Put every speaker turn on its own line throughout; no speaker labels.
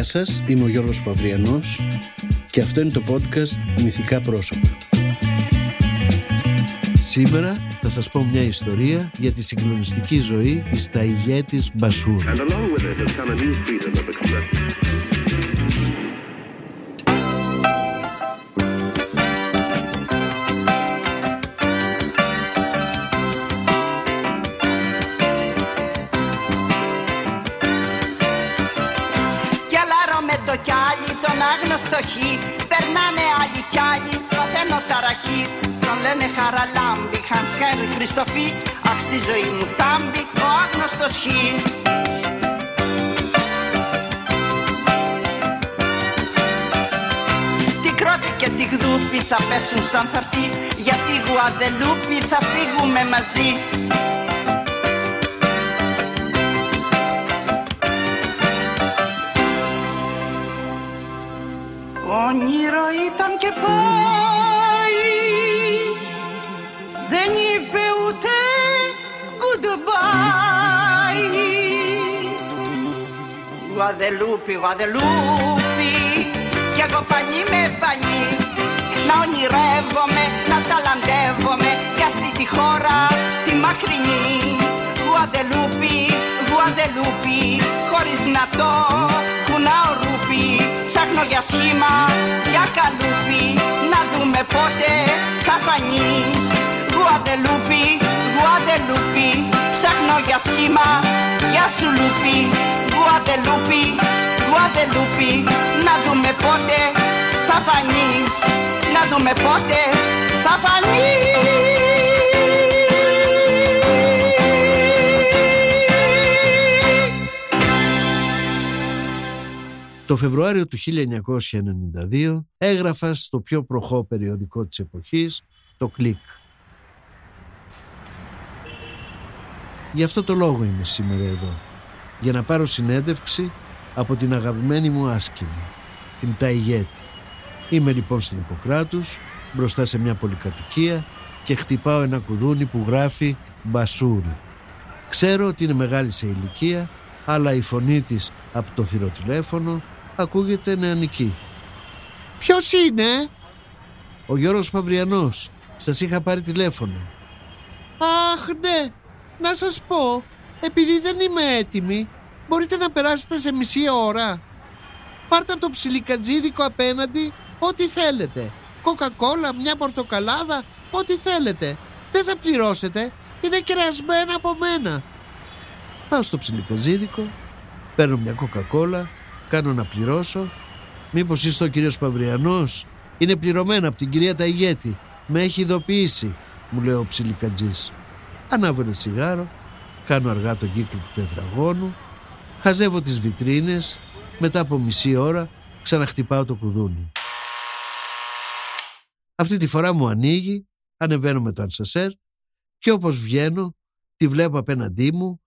Γεια σας, είμαι ο Γιώργος Παυριανός και αυτό είναι το podcast Μυθικά Πρόσωπα. Σήμερα θα σας πω μια ιστορία για τη συγκλονιστική ζωή της ταϊγέτης Μπασούρ.
Στοχή Περνάνε άλλοι κι άλλοι, παθαίνω ταραχή. Τον λένε χαραλάμπη, Χανς Χένρι Χριστοφή Αχ στη ζωή μου θάμπη, ο άγνωστος χ. Την κρότη και τη γδούπη θα πέσουν σαν θαρτί Γιατί γουαδελούπη θα φύγουμε μαζί όνειρο ήταν και πάει. Δεν είπε ούτε goodbye. Γουαδελούπι, Γουαδελούπι κι εγώ πανί με πανί. Να ονειρεύομαι, να ταλαντεύομαι για αυτή τη χώρα τη μακρινή. Γουαδελούπι, Γουαδελούπι χωρίς να το κουνάω ρούπι ψάχνω για σχήμα, για καλούπι. Να δούμε πότε θα φανεί. Γουαδελούπι, Γουαδελούπι. Ψάχνω για σχήμα, για σουλούπι. Γουαδελούπι, Γουαδελούπι. Να δούμε πότε θα φανεί. Να δούμε πότε θα φανεί
Το Φεβρουάριο του 1992 έγραφα στο πιο προχώ περιοδικό της εποχής, το «Κλικ». Γι' αυτό το λόγο είμαι σήμερα εδώ, για να πάρω συνέντευξη από την αγαπημένη μου άσκημη, την Ταϊγέτη. Είμαι λοιπόν στην Ιπποκράτους, μπροστά σε μια πολυκατοικία και χτυπάω ένα κουδούνι που γράφει «Μπασούρι». Ξέρω ότι είναι μεγάλη σε ηλικία, αλλά η φωνή της από το θηροτηλέφωνο ακούγεται νεανική. «Ποιος είναι» «Ο Γιώργος Παυριανός. Σας είχα πάρει τηλέφωνο». «Αχ ναι, να σας πω, επειδή δεν είμαι έτοιμη, μπορείτε να περάσετε σε μισή ώρα. Πάρτε από το ψιλικατζίδικο απέναντι ό,τι θέλετε. Κοκακόλα, μια πορτοκαλάδα, ό,τι θέλετε. Δεν θα πληρώσετε, είναι κερασμένα από μένα. Πάω στο ψιλικατζίδικο, παίρνω μια κοκακόλα, κάνω να πληρώσω. Μήπως είστε ο κύριος Παυριανός; Είναι πληρωμένα από την κυρία Ταγέτη. Με έχει ειδοποιήσει, μου λέει ο ψιλικατζής. Ανάβω ένα σιγάρο, κάνω αργά τον κύκλο του τετραγώνου, χαζεύω τις βιτρίνες, μετά από μισή ώρα ξαναχτυπάω το κουδούνι. Αυτή τη φορά μου ανοίγει, ανεβαίνω με το ανσασέρ και όπως βγαίνω τη βλέπω απέναντί μου,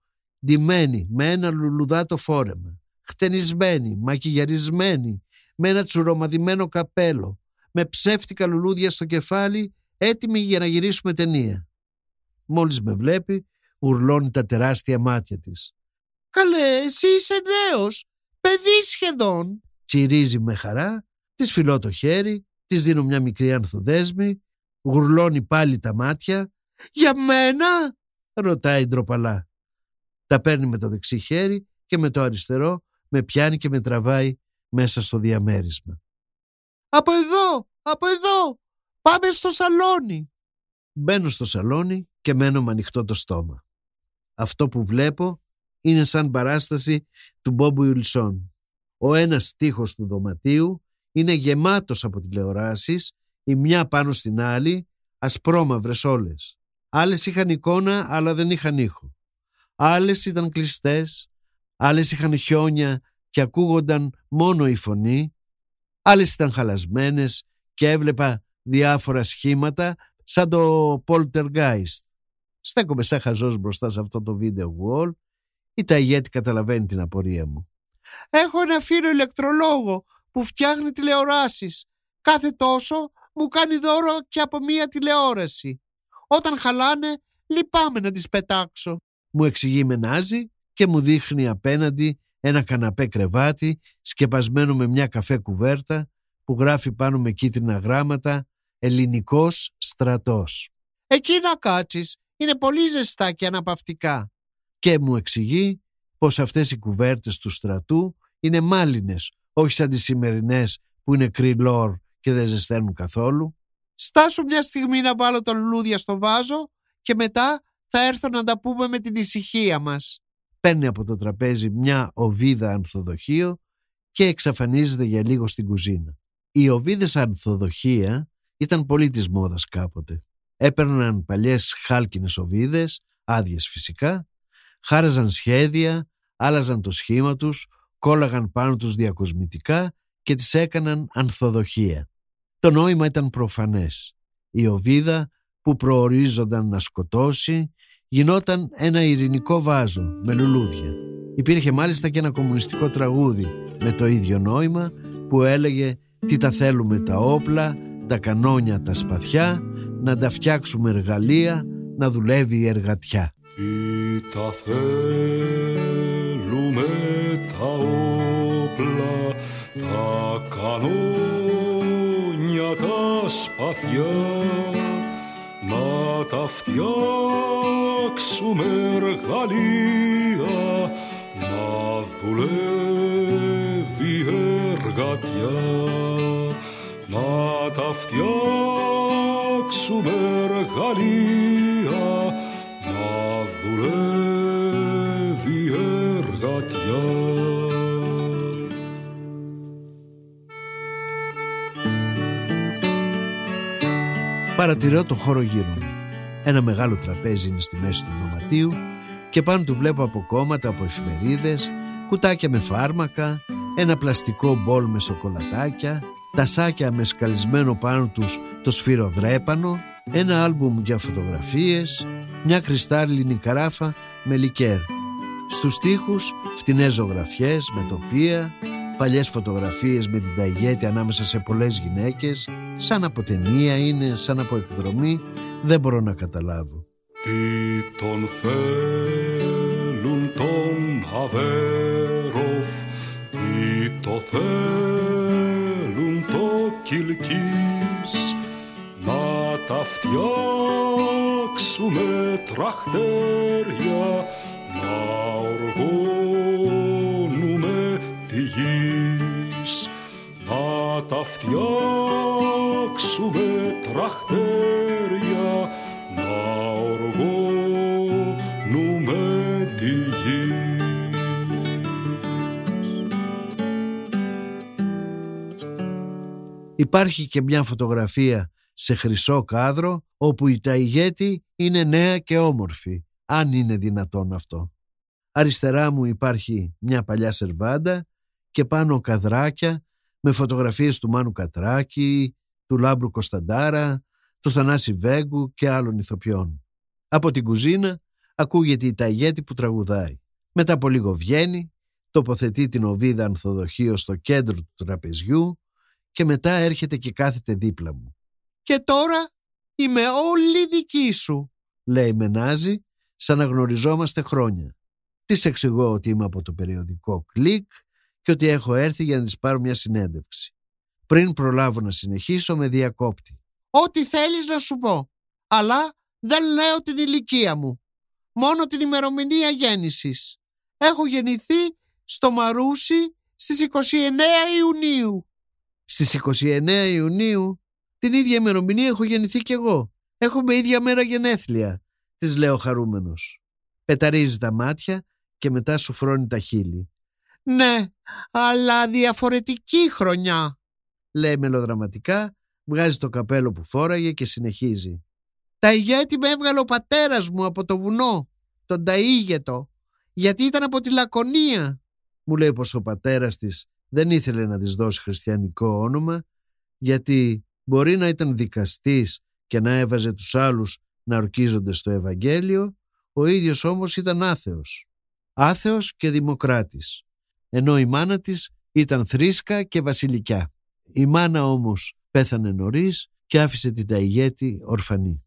ντυμένη με ένα λουλουδάτο φόρεμα χτενισμένη, μακιγιαρισμένη, με ένα τσουρομαδημένο καπέλο, με ψεύτικα λουλούδια στο κεφάλι, έτοιμη για να γυρίσουμε ταινία. Μόλις με βλέπει, ουρλώνει τα τεράστια μάτια της. «Καλέ, εσύ είσαι νέος, παιδί σχεδόν», τσιρίζει με χαρά, της φιλώ το χέρι, της δίνω μια μικρή ανθοδέσμη, γουρλώνει πάλι τα μάτια. «Για μένα» ρωτάει ντροπαλά. Τα παίρνει με το δεξί χέρι και με το αριστερό με πιάνει και με τραβάει μέσα στο διαμέρισμα. «Από εδώ! Από εδώ! Πάμε στο σαλόνι!» Μπαίνω στο σαλόνι και μένω με ανοιχτό το στόμα. Αυτό που βλέπω είναι σαν παράσταση του Μπόμπου Ιλσόν. Ο ένας στίχος του δωματίου είναι γεμάτος από τηλεοράσεις, η μια πάνω στην άλλη, ασπρόμαυρες όλες. Άλλες είχαν εικόνα αλλά δεν είχαν ήχο. Άλλες ήταν κλειστές, άλλες είχαν χιόνια και ακούγονταν μόνο η φωνή, άλλες ήταν χαλασμένες και έβλεπα διάφορα σχήματα σαν το Poltergeist. Στέκομαι σαν χαζός μπροστά σε αυτό το βίντεο wall η Ταγέτη καταλαβαίνει την απορία μου. Έχω ένα φίλο ηλεκτρολόγο που φτιάχνει τηλεοράσεις. Κάθε τόσο μου κάνει δώρο και από μία τηλεόραση. Όταν χαλάνε, λυπάμαι να τις πετάξω. Μου εξηγεί με νάζι και μου δείχνει απέναντι ένα καναπέ κρεβάτι σκεπασμένο με μια καφέ κουβέρτα που γράφει πάνω με κίτρινα γράμματα «Ελληνικός στρατός». «Εκεί να κάτσεις, είναι πολύ ζεστά και αναπαυτικά». Και μου εξηγεί πως αυτές οι κουβέρτες του στρατού είναι μάλινες, όχι σαν τις σημερινές που είναι κρυλόρ και δεν ζεσταίνουν καθόλου. «Στάσου μια στιγμή να βάλω τα λουλούδια στο βάζο και μετά θα έρθω να τα πούμε με την ησυχία μας». Παίρνει από το τραπέζι μια οβίδα ανθοδοχείο και εξαφανίζεται για λίγο στην κουζίνα. Οι οβίδες ανθοδοχεία ήταν πολύ της μόδας κάποτε. Έπαιρναν παλιές χάλκινες οβίδες, άδειες φυσικά, χάραζαν σχέδια, άλλαζαν το σχήμα τους, κόλλαγαν πάνω τους διακοσμητικά και τις έκαναν ανθοδοχεία. Το νόημα ήταν προφανές. Η οβίδα που προορίζονταν να σκοτώσει γινόταν ένα ειρηνικό βάζο με λουλούδια. Υπήρχε μάλιστα και ένα κομμουνιστικό τραγούδι με το ίδιο νόημα που έλεγε «Τι τα θέλουμε τα όπλα, τα κανόνια, τα σπαθιά, να τα φτιάξουμε εργαλεία, να δουλεύει η εργατιά».
Τι τα θέλουμε τα όπλα, τα κανόνια, τα σπαθιά, να τα φτιάξουμε εργαλεία, να δουλεύει εργατιά, να τα φτιάξουμε εργαλεία, να δουλεύει
Παρατηρώ το χώρο γύρω μου. Ένα μεγάλο τραπέζι είναι στη μέση του δωματίου και πάνω του βλέπω αποκόμματα από εφημερίδες, κουτάκια με φάρμακα, ένα πλαστικό μπολ με σοκολατάκια, τασάκια με σκαλισμένο πάνω τους το σφυροδρέπανο, ένα άλμπουμ για φωτογραφίες, μια κρυστάλλινη καράφα με λικέρ. Στους τοίχους φτηνές ζωγραφιές με τοπία, παλιές φωτογραφίες με την ταγέτη ανάμεσα σε πολλές γυναίκες, σαν από ταινία είναι, σαν από εκδρομή, δεν μπορώ να καταλάβω.
Τι τον θέλουν τον Αβέροφ, τι το θέλουν το Κιλκής, να τα φτιάξουμε τραχτέρια, να οργώνουμε τη γης, να τα φτιάξουμε τραχτέρια, να οργώνουμε τη γη.
Υπάρχει και μια φωτογραφία σε χρυσό κάδρο όπου η ταϊγέτη είναι νέα και όμορφη, αν είναι δυνατόν αυτό. Αριστερά μου υπάρχει μια παλιά σερβάντα και πάνω καδράκια με φωτογραφίες του Μάνου Κατράκη, του Λάμπρου Κωνσταντάρα, του Θανάση Βέγκου και άλλων ηθοποιών. Από την κουζίνα ακούγεται η ταγέτη που τραγουδάει. Μετά από λίγο βγαίνει, τοποθετεί την οβίδα ανθοδοχείο στο κέντρο του τραπεζιού και μετά έρχεται και κάθεται δίπλα μου. «Και τώρα είμαι όλη δική σου», λέει μενάζει, σαν να γνωριζόμαστε χρόνια. Της εξηγώ ότι είμαι από το περιοδικό κλικ και ότι έχω έρθει για να της πάρω μια συνέντευξη. Πριν προλάβω να συνεχίσω με διακόπτη. «Ό,τι θέλεις να σου πω, αλλά δεν λέω την ηλικία μου, μόνο την ημερομηνία γέννησης. Έχω γεννηθεί στο Μαρούσι στις 29 Ιουνίου». Στις 29 Ιουνίου την ίδια ημερομηνία έχω γεννηθεί κι εγώ. Έχουμε ίδια μέρα γενέθλια, της λέω χαρούμενος. Πεταρίζει τα μάτια και μετά σου φρώνει τα χείλη. Ναι, αλλά διαφορετική χρονιά, λέει μελοδραματικά, βγάζει το καπέλο που φόραγε και συνεχίζει. Τα ηγέτη με έβγαλε ο πατέρας μου από το βουνό, τον Ταΐγετο, γιατί ήταν από τη Λακωνία. Μου λέει πως ο πατέρας της δεν ήθελε να της δώσει χριστιανικό όνομα, γιατί μπορεί να ήταν δικαστής και να έβαζε τους άλλους να ορκίζονται στο Ευαγγέλιο, ο ίδιος όμως ήταν άθεος. Άθεος και δημοκράτης. Ενώ η μάνα της ήταν θρήσκα και βασιλικιά. Η μάνα όμως πέθανε νωρίς και άφησε την ταϊγέτη ορφανή.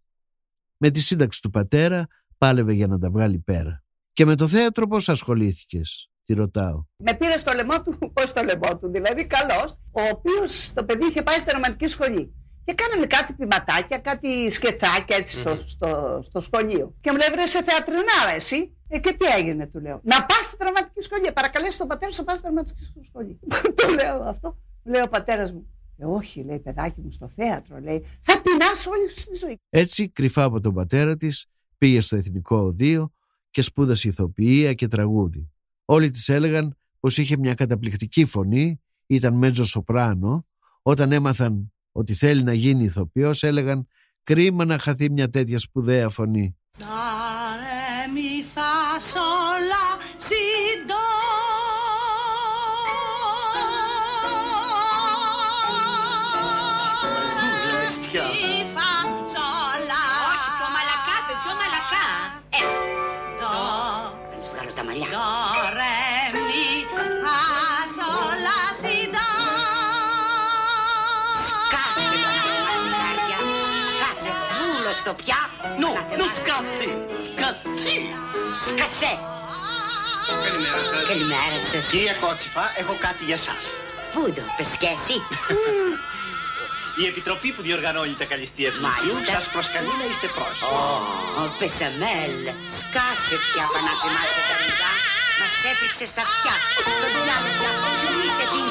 Με τη σύνταξη του πατέρα πάλευε για να τα βγάλει πέρα. Και με το θέατρο πώς ασχολήθηκες. Τη ρωτάω.
Με πήρε στο λαιμό του, πώς στο λαιμό του, δηλαδή καλός, ο οποίος το παιδί είχε πάει στη ρομαντική σχολή. Και κάναμε κάτι ποιηματάκια, κάτι σκετσάκια έτσι στο, στο, στο σχολείο. Και μου λέει: Βρε σε θεατρινάρα, εσύ. Ε, και τι έγινε, του λέω. Να πας στη δραματική σχολή. Παρακαλέσει τον πατέρα σου να πας στη δραματική σχολή. του λέω αυτό. Μου λέει ο πατέρας μου. Ε, όχι, λέει παιδάκι μου στο θέατρο, λέει. Θα πεινάσω όλη σου τη ζωή.
Έτσι, κρυφά από τον πατέρα της, πήγε στο Εθνικό Οδείο και σπούδασε ηθοποιία και τραγούδι. Όλοι της έλεγαν πως είχε μια καταπληκτική φωνή, ήταν μέτζο σοπράνο. Όταν έμαθαν ότι θέλει να γίνει ηθοποιός έλεγαν κρίμα να χαθεί μια τέτοια σπουδαία φωνή.
Νου, νου σκαφί, σκαφί.
Σκασέ.
Καλημέρα σας.
Καλημέρα σας.
Κυρία Κότσιφα, έχω κάτι για σας.
Πού το, πες και εσύ.
Η επιτροπή που διοργανώνει τα καλυστία πλησίου
Μάλιστα.
σας προσκαλεί να είστε πρόσφυγοι.
Ω, πεσαμέλ. Σκάσε πια πανάτιμά σε τα ρηγά. Μας έπριξε στα αυτιά. Στο διάλογο πια. Ζουλίστε τι.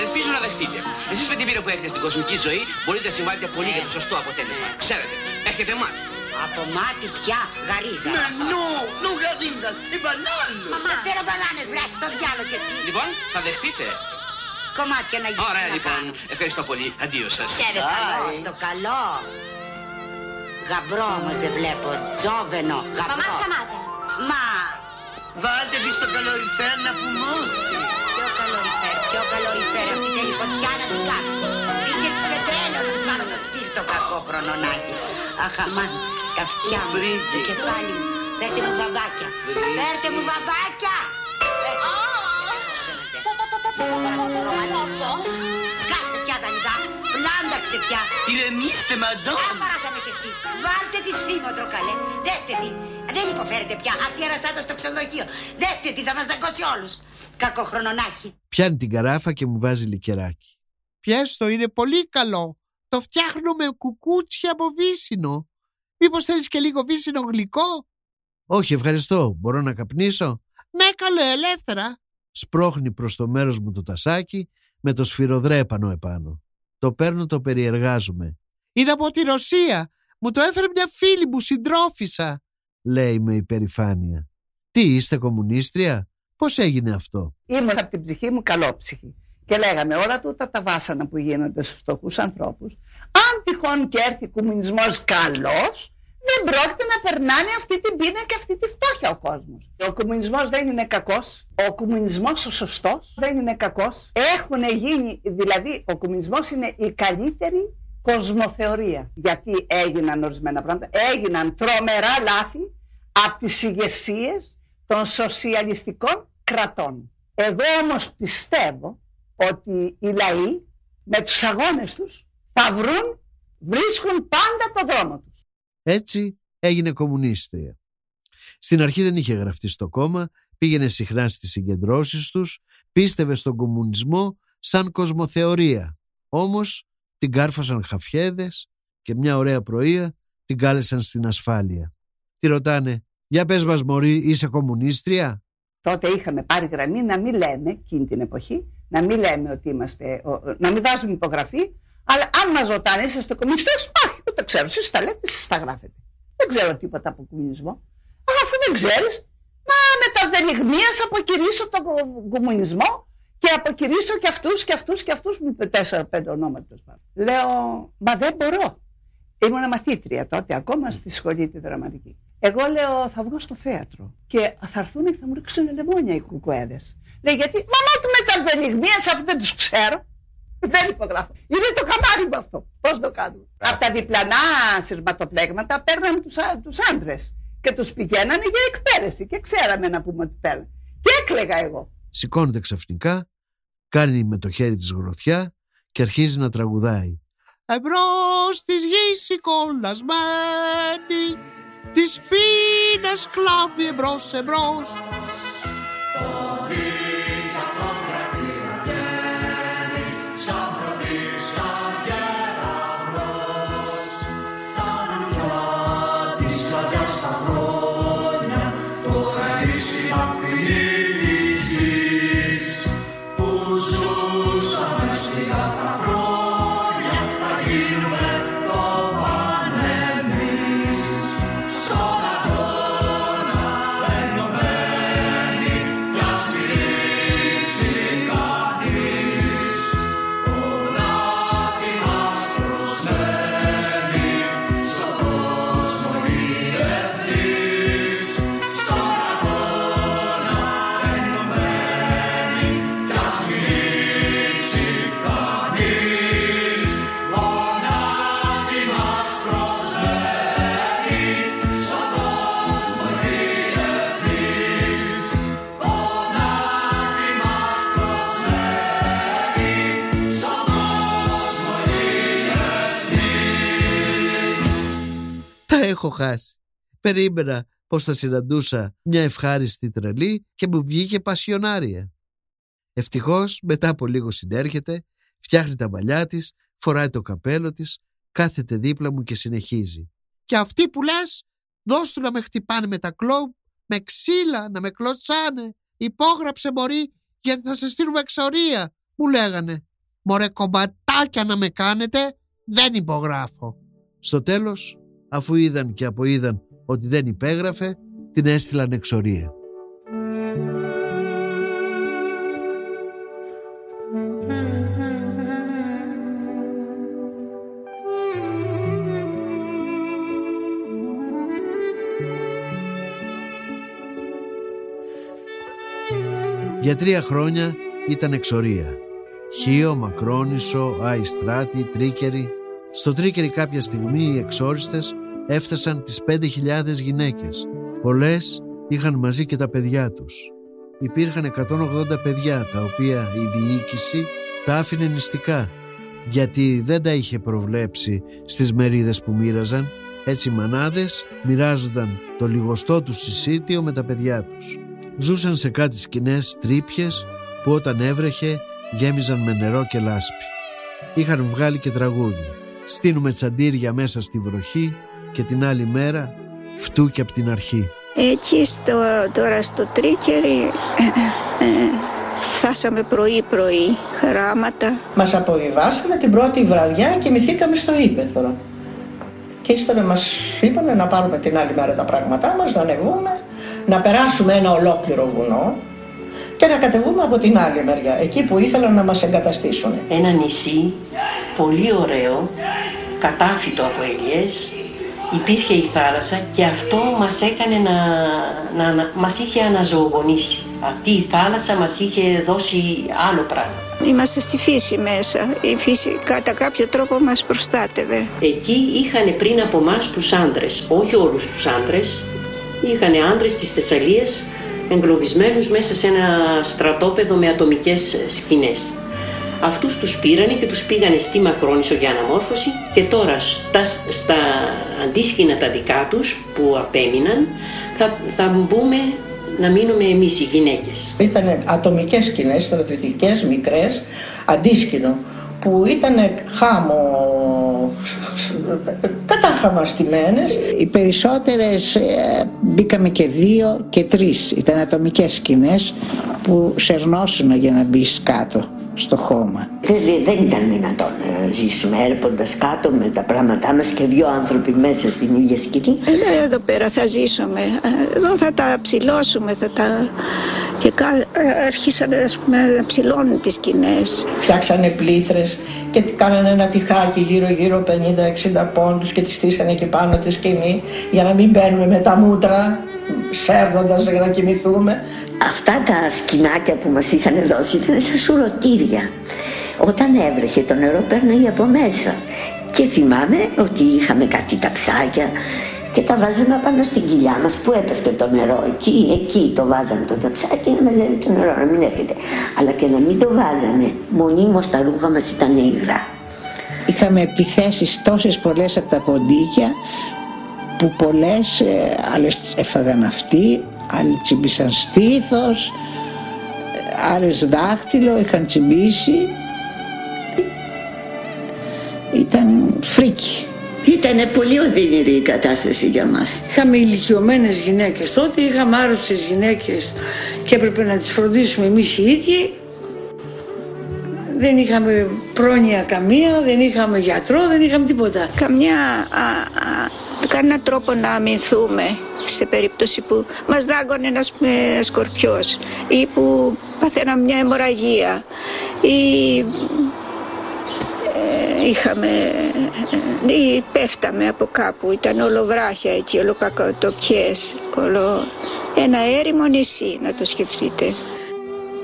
Ελπίζω να δεχτείτε. Εσείς με την πείρα που έχετε στην κοσμική ζωή μπορείτε να συμβάλλετε πολύ για το σωστό αποτέλεσμα. Ξέρετε, έχετε μάθει.
Από μάτι πια γαρίδα.
Μα νου, νου γαρίντα, σε μπανάλο.
Δεν θέλω μπανάνες, βράσει στο διάλογο κι εσύ.
Λοιπόν, θα δεχτείτε.
Κομμάτια να γίνει.
Ωραία
να
λοιπόν.
κάνω.
Ευχαριστώ πολύ. Αντίο σας.
Και ρε καλό,
Άι.
στο καλό. Γαμπρό όμως δεν βλέπω. Τζόβενο, γαμπρό.
Μαμά σταμάτα.
Μα,
Βάλτε τη στο καλοριφέρ να πουμώσει.
πιο καλοριφέρ, πιο καλοριφέρ. Αυτή θέλει φωτιά να την κάψει. Το σπίρτο κακό χρονονάκι. Αχ, αμάν, τα αυτιά μου,
Φρύγει.
το κεφάλι μου. Φέρτε μου βαμπάκια.
Φρύγει.
Φέρτε μου βαμπάκια. Σκάσε πια τα λιγά. Πλάνταξε πια.
Ηρεμήστε, μαντών.
Δεν παράταμε κι εσύ. Βάλτε τη σφήμωτρο καλέ. Δέστε τι. Δεν υποφέρετε πια. Αυτή η αραστάτα στο ξενοδοχείο. Δέστε τι, θα μας δαγκώσει όλους. Κακοχρονονάχη.
Πιάνει την καράφα και μου βάζει λικεράκι. Πιέστο είναι πολύ καλό. Το φτιάχνω με κουκούτσια από βύσινο. Μήπως θέλεις και λίγο βύσινο γλυκό; Όχι ευχαριστώ. Μπορώ να καπνίσω; Ναι καλέ ελεύθερα. Σπρώχνει προς το μέρος μου το τασάκι με το σφυροδρέπανο επάνω. Το παίρνω το περιεργάζομαι. Είναι από τη Ρωσία. Μου το έφερε μια φίλη μου συντρόφισσα. Λέει με υπερηφάνεια. Τι είστε κομμουνίστρια; Πώς έγινε αυτό;
Ήμουν από την ψυχή μου καλόψυχη. Και λέγαμε όλα τούτα τα βάσανα που γίνονται στους φτωχούς ανθρώπους, αν τυχόν και έρθει κομμουνισμός καλός, δεν πρόκειται να περνάνε αυτή την πείνα και αυτή τη φτώχεια ο κόσμος. Ο κομμουνισμός δεν είναι κακός. Ο κομμουνισμός ο σωστός δεν είναι κακός. Έχουν γίνει, δηλαδή ο κομμουνισμός είναι η καλύτερη κοσμοθεωρία. Γιατί έγιναν ορισμένα πράγματα. Έγιναν τρομερά λάθη από τις ηγεσίες των σοσιαλιστικών κρατών. Εγώ όμως πιστεύω ότι οι λαοί με τους αγώνες τους θα βρουν, βρίσκουν πάντα το δρόμο τους.
Έτσι έγινε κομμουνίστρια. Στην αρχή δεν είχε γραφτεί στο κόμμα, πήγαινε συχνά στις συγκεντρώσεις τους, πίστευε στον κομμουνισμό σαν κοσμοθεωρία. Όμως την κάρφωσαν χαφιέδες και μια ωραία πρωία την κάλεσαν στην ασφάλεια. Τη ρωτάνε, για πες μας μωρή, είσαι κομμουνίστρια;
Τότε είχαμε πάρει γραμμή να μην λέμε, εκείνη την εποχή, να μην λέμε ότι είμαστε, ο- ο- να μην βάζουμε υπογραφή, αλλά αν μας ρωτάνε, είσαστε κομμουνιστές, όχι, δεν το ξέρω, εσείς τα λέτε, εσείς τα γράφετε. Δεν ξέρω τίποτα από κομμουνισμό. Αλλά αφού δεν ξέρεις, μα με τα βδελιγμίας αποκηρύσω τον κο- κομμουνισμό και αποκηρύσω και αυτούς και αυτούς και αυτούς μου είπε τέσσερα-πέντε ονόματα. τέλος πάντων. Λέω, μα δεν μπορώ. Ήμουν μαθήτρια τότε, ακόμα στη σχολή τη δραματική. Εγώ λέω, θα βγω στο θέατρο και θα έρθουν και θα μου ρίξουν λεμόνια οι κουκουέδες. Λέει, γιατί, μαμά του με τα βδελιγμία, αφού δεν τους ξέρω. Δεν υπογράφω. Είναι το καμάρι μου αυτό. Πώς το κάνουμε. Από τα διπλανά σειρματοπλέγματα παίρναμε τους τους άντρες και τους πηγαίνανε για εκπαίδευση και ξέραμε να πούμε ότι παίρνουν. Και έκλαιγα εγώ.
Σηκώνεται ξαφνικά, κάνει με το χέρι της γροθιά και αρχίζει να τραγουδάει. Εμπρός της γης η κολλασμένη, της πείνας κλάβει εμπρός εμπρός. Έχω χάσει. Περίμενα πως θα συναντούσα μια ευχάριστη τρελή και μου βγήκε πασιονάρια. Ευτυχώς μετά από λίγο συνέρχεται, φτιάχνει τα μαλλιά της, φοράει το καπέλο της, κάθεται δίπλα μου και συνεχίζει. Και αυτοί που λες, δώσ' του να με χτυπάνε με τα κλόμπ, με ξύλα, να με κλωτσάνε. Υπόγραψε μωρή, γιατί θα σε στείλουμε εξορία, μου λέγανε. Μωρέ κομματάκια να με κάνετε, δεν υπογράφω. Στο τέλος, αφού είδαν και αποείδαν ότι δεν υπέγραφε, την έστειλαν εξορία. Για τρία χρόνια ήταν εξορία. Χίο, Μακρόνισο, Αϊστράτη, Τρίκερη. Στο Τρίκερη κάποια στιγμή οι εξόριστες έφτασαν τις 5.000 γυναίκες. Πολλές είχαν μαζί και τα παιδιά τους. Υπήρχαν 180 παιδιά τα οποία η διοίκηση τα άφηνε νηστικά γιατί δεν τα είχε προβλέψει στις μερίδες που μοίραζαν έτσι οι μανάδες μοιράζονταν το λιγοστό τους συσίτιο με τα παιδιά τους. Ζούσαν σε κάτι σκηνές τρύπιες που όταν έβρεχε γέμιζαν με νερό και λάσπη. Είχαν βγάλει και τραγούδι. Στείνουμε τσαντήρια μέσα στη βροχή και την άλλη μέρα φτούκι από την αρχή.
Εκεί στο, τώρα στο Τρίκερι ε, ε, φτάσαμε πρωί-πρωί, χράματα.
Μας αποβιβάσανε την πρώτη βραδιά και κοιμηθήκαμε στο ύπεθρο. Και ύστερα μας είπαμε να πάρουμε την άλλη μέρα τα πράγματά μας, να ανεβούμε, να περάσουμε ένα ολόκληρο βουνό και να κατεβούμε από την άλλη μεριά, εκεί που ήθελαν να μας εγκαταστήσουν.
Ένα νησί πολύ ωραίο, κατάφυτο από ελιές, υπήρχε η θάλασσα και αυτό μας έκανε να, να, να μας είχε αναζωογονήσει. Αυτή η θάλασσα μας είχε δώσει άλλο πράγμα.
Είμαστε στη φύση μέσα. Η φύση κατά κάποιο τρόπο μας προστάτευε.
Εκεί είχαν πριν από εμά τους άντρες, όχι όλους τους άντρες, είχαν άντρες της Θεσσαλίας εγκλωβισμένους μέσα σε ένα στρατόπεδο με ατομικές σκηνές. Αυτούς τους πήρανε και τους πήγανε στη Μακρόνισο για αναμόρφωση και τώρα στα, στα αντίσκηνα τα δικά τους που απέμειναν θα, θα μπούμε να μείνουμε εμείς οι γυναίκες.
Ήταν ατομικές σκηνές, στρατιωτικές, μικρές, αντίσκηνο που ήταν χάμο κατάχαμα στημένες.
Οι περισσότερες ε, μπήκαμε και δύο και τρεις. Ήταν ατομικές σκηνές που σερνώσουν για να μπεις κάτω στο χώμα.
Δεν, δεν ήταν δυνατόν να ζήσουμε έρχοντας κάτω με τα πράγματά μας και δύο άνθρωποι μέσα στην ίδια σκηνή.
Ε, εδώ πέρα θα ζήσουμε. Εδώ θα τα ψηλώσουμε. Θα τα... Και κα... αρχίσανε ας πούμε, να ψηλώνουν τις σκηνές.
Φτιάξανε πλήθρες και κάνανε ένα τυχάκι γύρω-γύρω 50-60 πόντους και τις στήσανε και πάνω τη σκηνή για να μην μπαίνουμε με τα μούτρα σέρνοντας για να κοιμηθούμε.
Αυτά τα σκηνάκια που μας είχαν δώσει ήταν σαν σουρωτήρια. Όταν έβρεχε το νερό παίρναγε από μέσα. Και θυμάμαι ότι είχαμε κάτι ταψάκια και τα βάζαμε πάνω στην κοιλιά μας που έπεφτε το νερό. Εκεί, εκεί το βάζανε το ταψάκι να μαζεύει το νερό, να μην έρχεται. Αλλά και να μην το βάζανε, μονίμως τα ρούχα μας ήταν υγρά.
Είχαμε επιθέσεις τόσες πολλές από τα ποντίκια που πολλές ε, άλλες έφαγαν αυτοί, άλλοι τσιμπήσαν στήθος, άλλες δάχτυλο είχαν τσιμπήσει. Ήταν φρίκι.
Ήταν πολύ οδυνηρή η κατάσταση για μας.
Είχαμε ηλικιωμένες γυναίκες τότε, είχαμε άρρωστες γυναίκες και έπρεπε να τις φροντίσουμε εμείς οι ίδιοι. Δεν είχαμε πρόνοια καμία, δεν είχαμε γιατρό, δεν είχαμε τίποτα.
Καμιά, α, α, κανένα τρόπο να αμυνθούμε σε περίπτωση που μας δάγκωνε ένας ε, σκορπιός ή που παθαίναμε μια αιμορραγία ή ε, είχαμε ε, ή πέφταμε από κάπου. Ήταν όλο βράχια εκεί όλο κακοτοπιές όλο ένα έρημο νησί να το σκεφτείτε.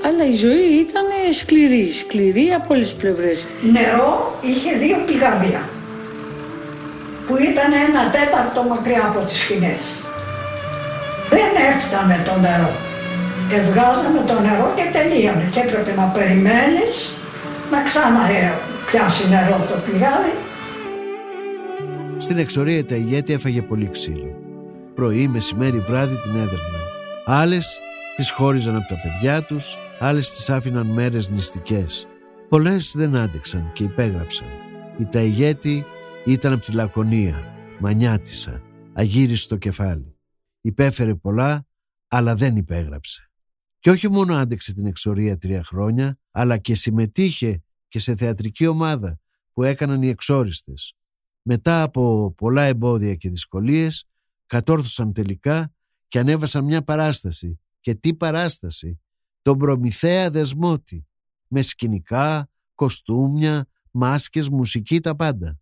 Αλλά η ζωή ήταν σκληρή, σκληρή από όλες τις πλευρές.
Νερό είχε δύο πηγάδια που ήταν ένα τέταρτο μακριά από τις σκηνές. Δεν έφτανε το νερό. Ευγάζαμε το νερό και τελείωνε και έπρεπε να περιμένεις να ξανά ε, πιάσει νερό το πηγάδι.
Στην εξορία τα ηγέτη έφαγε πολύ ξύλο. Πρωί, μεσημέρι, βράδυ την έδερναν. Άλλες τις χώριζαν από τα παιδιά τους, άλλες τις άφηναν μέρες νηστικές. Πολλές δεν άντεξαν και υπέγραψαν. Η ταϊγέτη ήταν από τη Λακωνία, μανιάτισα, αγύριστο κεφάλι. Υπέφερε πολλά, αλλά δεν υπέγραψε. Και όχι μόνο άντεξε την εξορία τρία χρόνια, αλλά και συμμετείχε και σε θεατρική ομάδα που έκαναν οι εξόριστες. Μετά από πολλά εμπόδια και δυσκολίες, κατόρθωσαν τελικά και ανέβασαν μια παράσταση. Και τι παράσταση! Τον Προμηθέα Δεσμότη. Με σκηνικά, κοστούμια, μάσκες, μουσική, τα πάντα.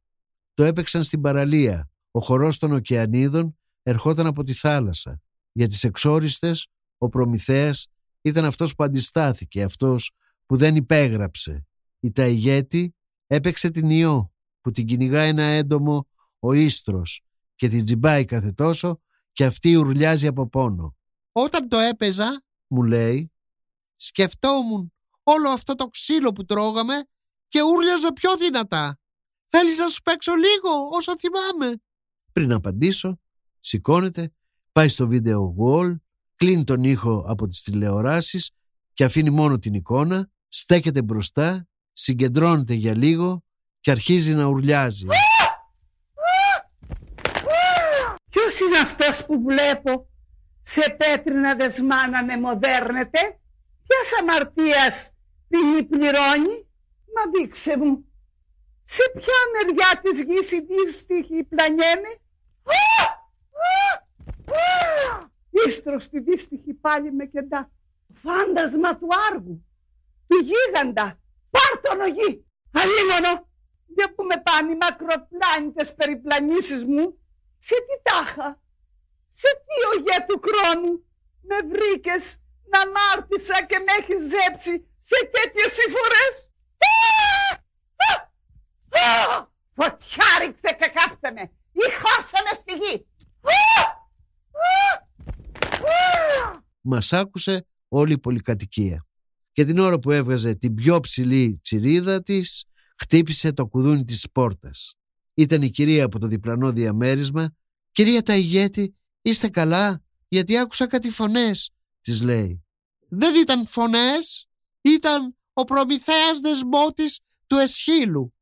Το έπαιξαν στην παραλία. Ο χορός των ωκεανίδων ερχόταν από τη θάλασσα. Για τις εξόριστες, ο Προμηθέας ήταν αυτός που αντιστάθηκε, αυτός που δεν υπέγραψε. Η Ταϊγέτη έπαιξε την Ιώ, που την κυνηγά ένα έντομο ο Ίστρος και την τζιμπάει κάθε τόσο και αυτή ουρλιάζει από πόνο. Όταν το έπαιζα, μου λέει, σκεφτόμουν όλο αυτό το ξύλο που τρώγαμε και ούρλιαζα πιο δυνατά. Θέλεις να σου παίξω λίγο όσο θυμάμαι. Πριν απαντήσω, σηκώνεται, πάει στο βίντεο wall, κλείνει τον ήχο από τις τηλεοράσεις και αφήνει μόνο την εικόνα, στέκεται μπροστά, συγκεντρώνεται για λίγο και αρχίζει να ουρλιάζει.
Ποιος είναι αυτός που βλέπω σε πέτρινα δεσμά να με μοδέρνεται; Ποιας αμαρτίας ποινή πληρώνει. Μα δείξε μου. Σε ποια μεριά της γης η δύστιχη πλανιέμαι. Ίστρο στη δύστιχη πάλι με κεντά. Φάντασμα του άργου. Του γίγαντα. Πάρτον ο γη. Αλίμονο. Δεν που με πάνε οι μακροπλάνητες περιπλανήσεις μου. Σε τι τάχα. Σε τι ογέ του χρόνου. Με βρήκες να μάρτησα και με έχεις ζέψει σε τέτοιες συμφορές; Φωτιά ρίξε και κάψε με. Ή χώσε με στη γη.
Μας άκουσε όλη η πολυκατοικία. Και την ώρα που έβγαζε την πιο ψηλή τσιρίδα της, χτύπησε το κουδούνι της πόρτας. Ήταν η κυρία από το διπλανό διαμέρισμα. «Κυρία Ταϊγέτη, είστε καλά, γιατί άκουσα κάτι φωνές», της λέει. «Δεν ήταν φωνές, ήταν ο προμηθέας δεσμότης του Εσχύλου»,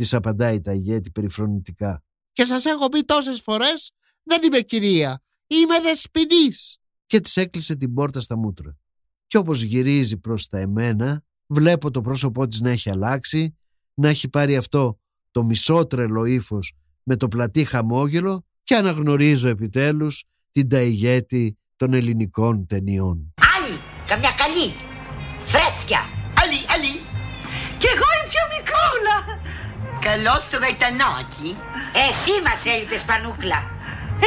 της απαντάει η Ταϊγέτη περιφρονητικά. «Και σας έχω πει τόσες φορές, δεν είμαι κυρία, είμαι δεσποινής» και της έκλεισε την πόρτα στα μούτρα. Και όπως γυρίζει προς τα εμένα, βλέπω το πρόσωπό της να έχει αλλάξει, να έχει πάρει αυτό το μισό τρελό ύφος με το πλατή χαμόγελο και αναγνωρίζω επιτέλους την ταϊγέτη των ελληνικών ταινιών.
Άλλη, καμιά καλή, φρέσκια.
Άλλη, άλλη. Κι εγώ η πιο μικρούλα. Καλώς το γαϊτανάκι.
Εσύ μας έλειπες πανούκλα.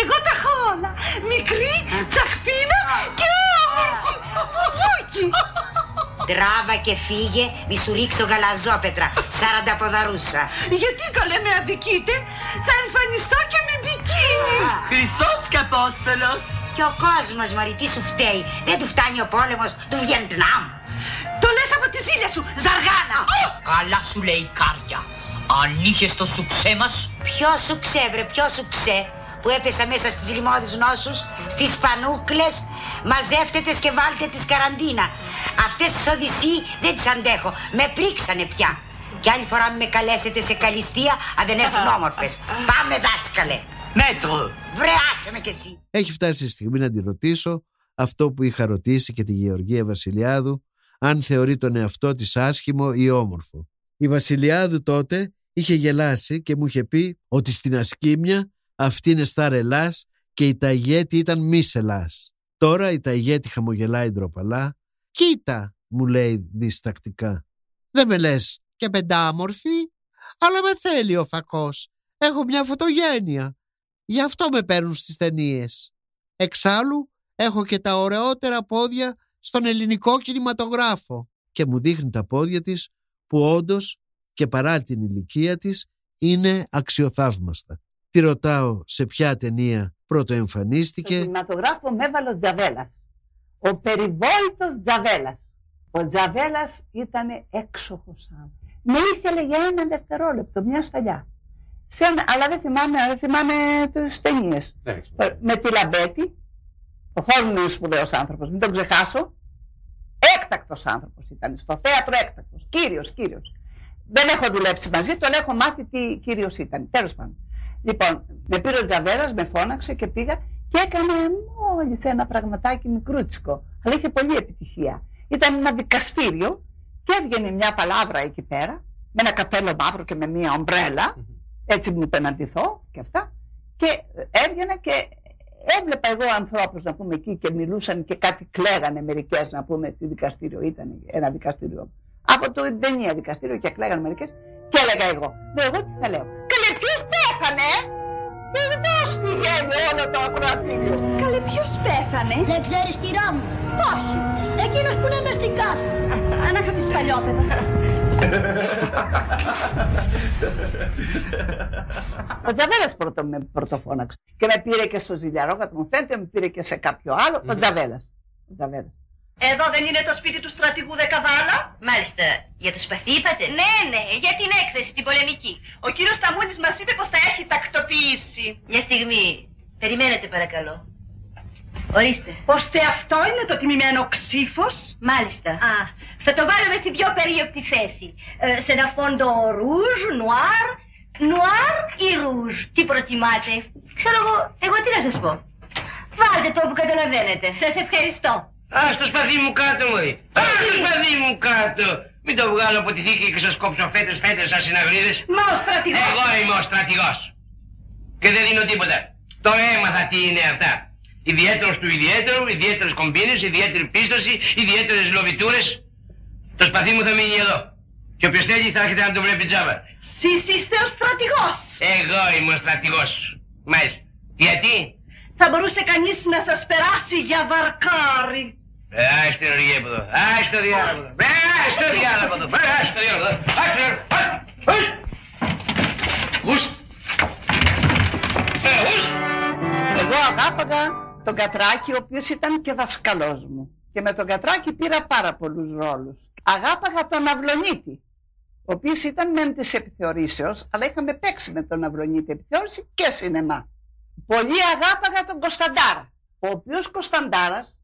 Εγώ τα έχω όλα. Μικρή, τσαχπίνα και όμορφη. Μπουμπούκι.
Τράβα και φύγε, μη σου ρίξω γαλαζόπετρα, σαρανταποδαρούσα.
Γιατί καλέ με αδικείτε, θα εμφανιστώ και με μπικίνι. Χριστός και Απόστολος.
Και ο κόσμος, μωρή, τι σου φταίει; Δεν του φτάνει ο πόλεμος του Βιετνάμ.
Το λες από τη ζήλια σου, ζαργάνα.
Καλά σου λέει κάρια. Αν είχες το σουξέ μας...
Ποιο σου ξέ, βρε, ποιο σου ξέ, που έπεσα μέσα στις λιμώδεις νόσους, στις πανούκλες, μαζεύτετες και βάλτε τις καραντίνα. Αυτές τις οδυσσί δεν τις αντέχω, με πρίξανε πια. Κι άλλη φορά με καλέσετε σε καλυστία αν δεν έρθουν όμορφες. Πάμε δάσκαλε.
Μέτρο.
Βρε άσε με κι εσύ.
Έχει φτάσει η στιγμή να τη ρωτήσω αυτό που είχα ρωτήσει και τη Γεωργία Βασιλιάδου αν θεωρεί τον εαυτό της άσχημο ή όμορφο. Η Βασιλιάδου τότε είχε γελάσει και μου είχε πει ότι στην Ασκήμια αυτή είναι στάρ Ελλάς και η Ταγέτη ήταν μη Ελλάς. Τώρα η Ταγέτη χαμογελάει ντροπαλά. «Κοίτα», μου λέει διστακτικά. «Δεν με λες και πεντάμορφη, αλλά με θέλει ο φακός. Έχω μια φωτογένεια. Γι' αυτό με παίρνουν στις ταινίες. Εξάλλου έχω και τα ωραιότερα πόδια στον ελληνικό κινηματογράφο και μου δείχνει τα πόδια της που όντως και παρά την ηλικία της είναι αξιοθαύμαστα. Τη ρωτάω σε ποια ταινία πρωτοεμφανίστηκε.
Στο κινηματογράφο με έβαλε ο Τζαβέλας. Ο περιβόητος Τζαβέλας. Ο Τζαβέλας ήταν έξοχος άνθρωπος. Με ήθελε για ένα δευτερόλεπτο, μια σταλιά. Σε ένα, αλλά δεν θυμάμαι, δεν θυμάμαι τις ταινίες. Με τη Λαμπέτη, ο Χόρν είναι σπουδαίος άνθρωπος, μην τον ξεχάσω. Έκτακτος άνθρωπος ήταν, στο θέατρο έκτακτος, κύριος, κύριος. Δεν έχω δουλέψει μαζί του, αλλά έχω μάθει τι κύριος ήταν. Τέλος πάντων. Λοιπόν, με πήρε ο Τζαβέρας, με φώναξε και πήγα και έκανε μόλις ένα πραγματάκι μικρούτσικο. Αλλά είχε πολλή επιτυχία. Ήταν ένα δικαστήριο και έβγαινε μια παλάβρα εκεί πέρα, με ένα καπέλο μαύρο και με μια ομπρέλα, έτσι μου είπε να ντυθώ και αυτά. Και έβγαινα και έβλεπα εγώ ανθρώπους να πούμε εκεί και μιλούσαν και κάτι κλαίγανε μερικές να πούμε τι δικαστήριο ήταν, ένα δικαστήριο. Από το ταινία δικαστήριο και κλαίγανε μερικές και έλεγα εγώ. Λέω εγώ τι θα λέω. Καλέ ποιος πέθανε. Και δεν στη γέννη όλο το ακροατήριο.
Καλέ ποιος πέθανε. Δεν ξέρεις κυρά μου. Όχι. Εκείνος που είναι μες στην κάσα. Άναξα τις παλιόπαιδα.
Ο Τζαβέλας πρώτο με πρωτοφώναξε. Και με πήρε και στο Ζηλιαρόκατο, μου φαίνεται, με πήρε και σε κάποιο άλλο. Ο Τζαβέλας. Ο Τζαβέλας.
Εδώ δεν είναι το σπίτι του στρατηγού Δεκαδάλα.
Μάλιστα, για το σπαθί είπατε;
Ναι, ναι, για την έκθεση, την πολεμική. Ο κύριος Ταμούνης μας είπε πως τα έχει τακτοποιήσει.
Μια στιγμή. Περιμένετε παρακαλώ. Ορίστε.
Ώστε αυτό είναι το τιμημένο ξίφος;
Μάλιστα.
Α, θα το βάλουμε στην πιο περίοπτη θέση. Ε, σε ένα φόντο rouge, noir, noir ή rouge. Τι προτιμάτε;
Ξέρω εγώ, εγώ τι να σας πω.
Βάλτε το που καταλαβαίνετε. Σας ευχαριστώ.
Άσ' το σπαθί μου κάτω, μωρή. Άσ' το σπαθί μου κάτω. Μην το βγάλω από τη θήκη και σας κόψω φέτες φέτες σαν συναγρίδες.
Μα ο στρατηγός.
Εγώ είμαι ο στρατηγός. Και δεν δίνω τίποτα. Τώρα έμαθα τι είναι αυτά. Ιδιαίτερος του ιδιαίτερου, ιδιαίτερες κομπίνες, ιδιαίτερη πίστοση, ιδιαίτερες λοβιτούρες. Το σπαθί μου θα μείνει εδώ. Και όποιος θέλει θα έρχεται να το βλέπει τζάμπα.
Σεις είστε ο στρατηγός.
Εγώ είμαι ο στρατηγός. Μάλιστα. Γιατί;
Θα μπορούσε κανείς να σας περάσει για βαρκάρι.
Ε, άσε την οργή από εδώ. Άσε το διάλογο. Ε, άσε το διάλογο από εδώ. Ε, άσε το διάλογο. Άσε το διάλογο. Άσε. Ουστ. Ε, ουστ.
Εγώ αγάπαγα τον Κατράκη, ο οποίος ήταν και δασκαλός μου. Και με τον Κατράκη πήρα πάρα πολλούς ρόλους. Αγάπαγα τον Αυλονίτη, ο οποίος ήταν μεν της επιθεωρήσεως, αλλά είχαμε παίξει με τον Αυλονίτη επιθεώρηση και σινεμά. Πολύ αγάπαγα τον Κωνσταντάρα, ο οποίος Κωνσταντάρας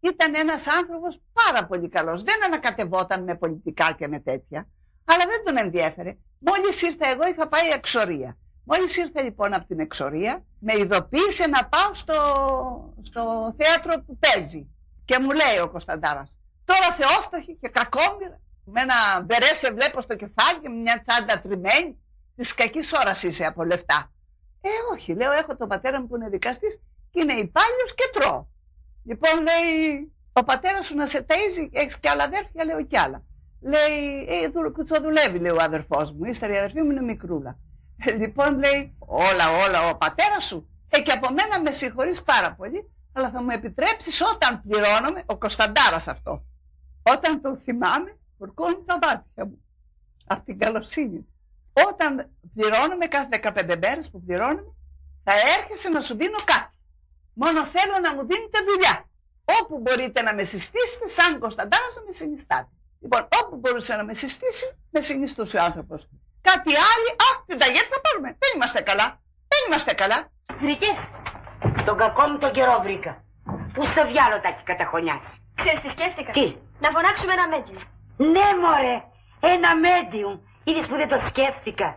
ήταν ένας άνθρωπος πάρα πολύ καλός. Δεν ανακατευόταν με πολιτικά και με τέτοια, αλλά δεν τον ενδιέφερε. Μόλις ήρθα εγώ είχα πάει εξορία. Μόλις ήρθα λοιπόν από την εξορία, με ειδοποίησε να πάω στο, στο θέατρο που παίζει. Και μου λέει ο Κωνσταντάρας, τώρα θεόφτωχη και κακόμοιρα, με ένα μπερέ σε βλέπω στο κεφάλι και με μια τσάντα τριμμένη, της κακής ώρας είσαι από λεφτά. Ε, όχι, λέω, έχω τον πατέρα μου που είναι δικαστής και είναι υπάλληλος και τρώω. Λοιπόν, λέει, ο πατέρας σου να σε ταΐζει, έχεις και άλλα αδέρφια, λέω κι άλλα. Λέει, ε, το δουλεύει, λέει ο αδερφός μου, ύστερα η αδερφή μου είναι μικρούλα. Ε, λοιπόν, λέει, όλα, όλα ο πατέρας σου. Ε, και από μένα με συγχωρείς πάρα πολύ, αλλά θα μου επιτρέψεις όταν πληρώνομαι, ο Κωνσταντάρας αυτό, όταν το θυμάμαι, φουρκώνουν τα μάτια μου. Από την καλοσύνη όταν πληρώνουμε κάθε 15 μέρες που πληρώνουμε, θα έρχεσαι να σου δίνω κάτι. Μόνο θέλω να μου δίνετε δουλειά. Όπου μπορείτε να με συστήσετε, σαν Κωνσταντάρας να με συνιστάτε. Λοιπόν, όπου μπορούσε να με συστήσει, με συνιστούσε ο άνθρωπος. Κάτι άλλο, α, την ταγέτη θα πάρουμε. Δεν είμαστε καλά. Δεν είμαστε καλά.
Βρήκες; Τον κακό μου τον καιρό βρήκα. Πού στο διάλογο τα έχει καταχωνιάσει;
Ξέρεις τι σκέφτηκα;
Τι;
Να φωνάξουμε ένα medium.
Ναι, μωρέ. Ένα medium. Είδες που δεν το σκέφτηκα.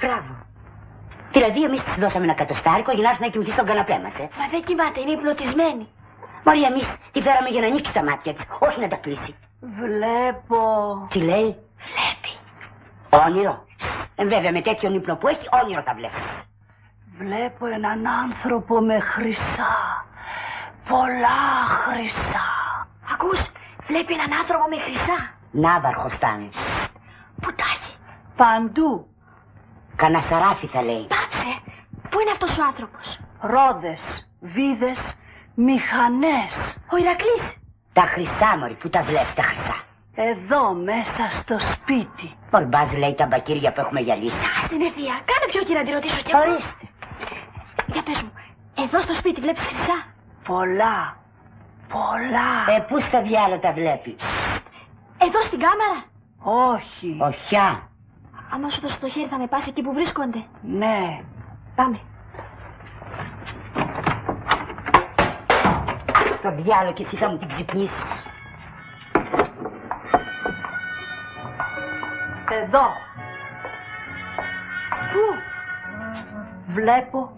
Μπράβο. Δηλαδή, εμείς της δώσαμε ένα κατοστάρικο για να έρθει να κοιμηθεί στον καναπέ μας, ε.
Μα δεν κοιμάται, είναι υπνοτισμένη.
Μωρή, εμείς τη φέραμε για να ανοίξει τα μάτια της, όχι να τα κλείσει.
Βλέπω.
Τι λέει, Βλέπει. Όνειρο. Ε, βέβαια, με τέτοιον ύπνο που έχει, όνειρο θα βλέπεις.
Βλέπω έναν άνθρωπο με χρυσά. Πολλά χρυσά.
Ακούς, βλέπει έναν άνθρωπο με χρυσά.
Ναύαρχος ήταν.
Πού τα έχει;
Παντού.
Κανα σαράφι θα λέει.
Πάψε. Πού είναι αυτός ο άνθρωπος;
Ρόδες, βίδες, μηχανές.
Ο Ηρακλής.
Τα χρυσά, μωρή, πού τα βλέπεις τα χρυσά;
Εδώ μέσα στο σπίτι.
Μπορμπάζ λέει τα μπακύρια που έχουμε γυαλίσει.
Α την ευθεία. Κάνε πιο εκεί να τη ρωτήσω κι εγώ.
Ορίστε.
Για πες μου, εδώ στο σπίτι βλέπεις χρυσά;
Πολλά. Πολλά.
Ε, πού στα διάλογα τα βλέπεις;
Εδώ στην κάμερα;
Όχι.
Οχιά.
Άμα σου δώσω το χέρι θα με πας εκεί που βρίσκονται.
Ναι.
Πάμε.
Στο διάλογο και εσύ θα μου την ξυπνήσεις.
Εδώ.
Πού;
Βλέπω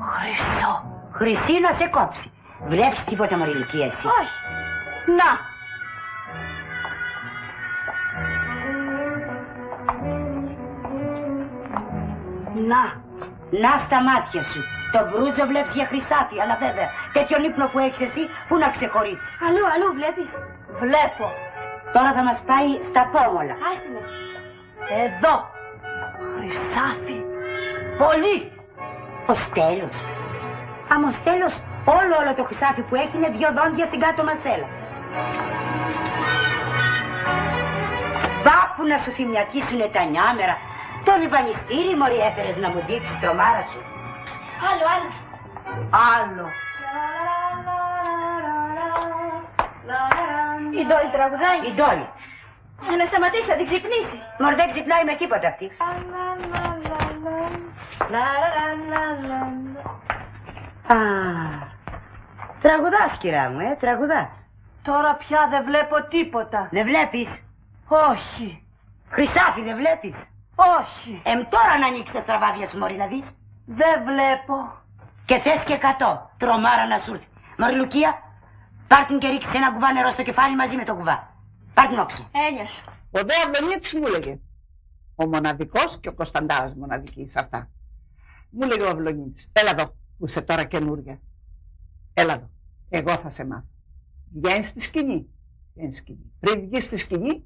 χρυσό.
Χρυσή να σε κόψει. Βλέπεις τίποτα μωριλικία εσύ;
Όχι.
Να. Να.
Να στα μάτια σου. Το μπρούτζο βλέπεις για χρυσάφι, αλλά βέβαια τέτοιον ύπνο που έχεις εσύ, πού να ξεχωρίσεις;
Αλλού, αλλού βλέπεις.
Βλέπω.
Τώρα θα μας πάει στα πόμολα.
Άστη με.
Εδώ. Χρυσάφι. Πολύ.
Ο Στέλος. Άμα ο Στέλος όλο όλο το χρυσάφι που έχει είναι δυο δόντια στην κάτω μασέλα. Πάπου να σου θυμιατίσουνε τα νιάμερα. Το λιβανιστήρι μωρή έφερες να μου δείξεις τρομάρα σου.
Άλλο, άλλο.
Άλλο.
Η Ντόλη τραγουδάει.
Η Ντόλη.
Ε, Να σταματήσει, θα την ξυπνήσει.
Μωρ δεν ξυπνάει με τίποτα αυτή. Α, τραγουδάς κυρά μου, ε, τραγουδάς.
Τώρα πια δεν βλέπω τίποτα.
Δεν βλέπεις.
Όχι.
Χρυσάφι δεν βλέπεις.
Όχι.
Εμ τώρα να ανοίξει τα στραβάδια σου μωρή να δεις.
Δεν βλέπω.
Και θες και εκατό. Τρομάρα να σου έρθει. Μωρή Λουκία, πάρ την και ρίξε ένα κουβά νερό στο κεφάλι μαζί με το κουβά. Πάρ την όξο.
Ένιωσε.
Ο δε Αυλονίτης μου έλεγε. Ο μοναδικός και ο Κωνσταντάρας μοναδική σε αυτά. Μου έλεγε ο Αυλονίτης. Έλα εδώ που είσαι τώρα καινούρια. Έλα εδώ. Εγώ θα σε μάθω. Βγαίνεις στη σκηνή. Βγαίνεις στη σκηνή. Πριν βγεις στη σκηνή,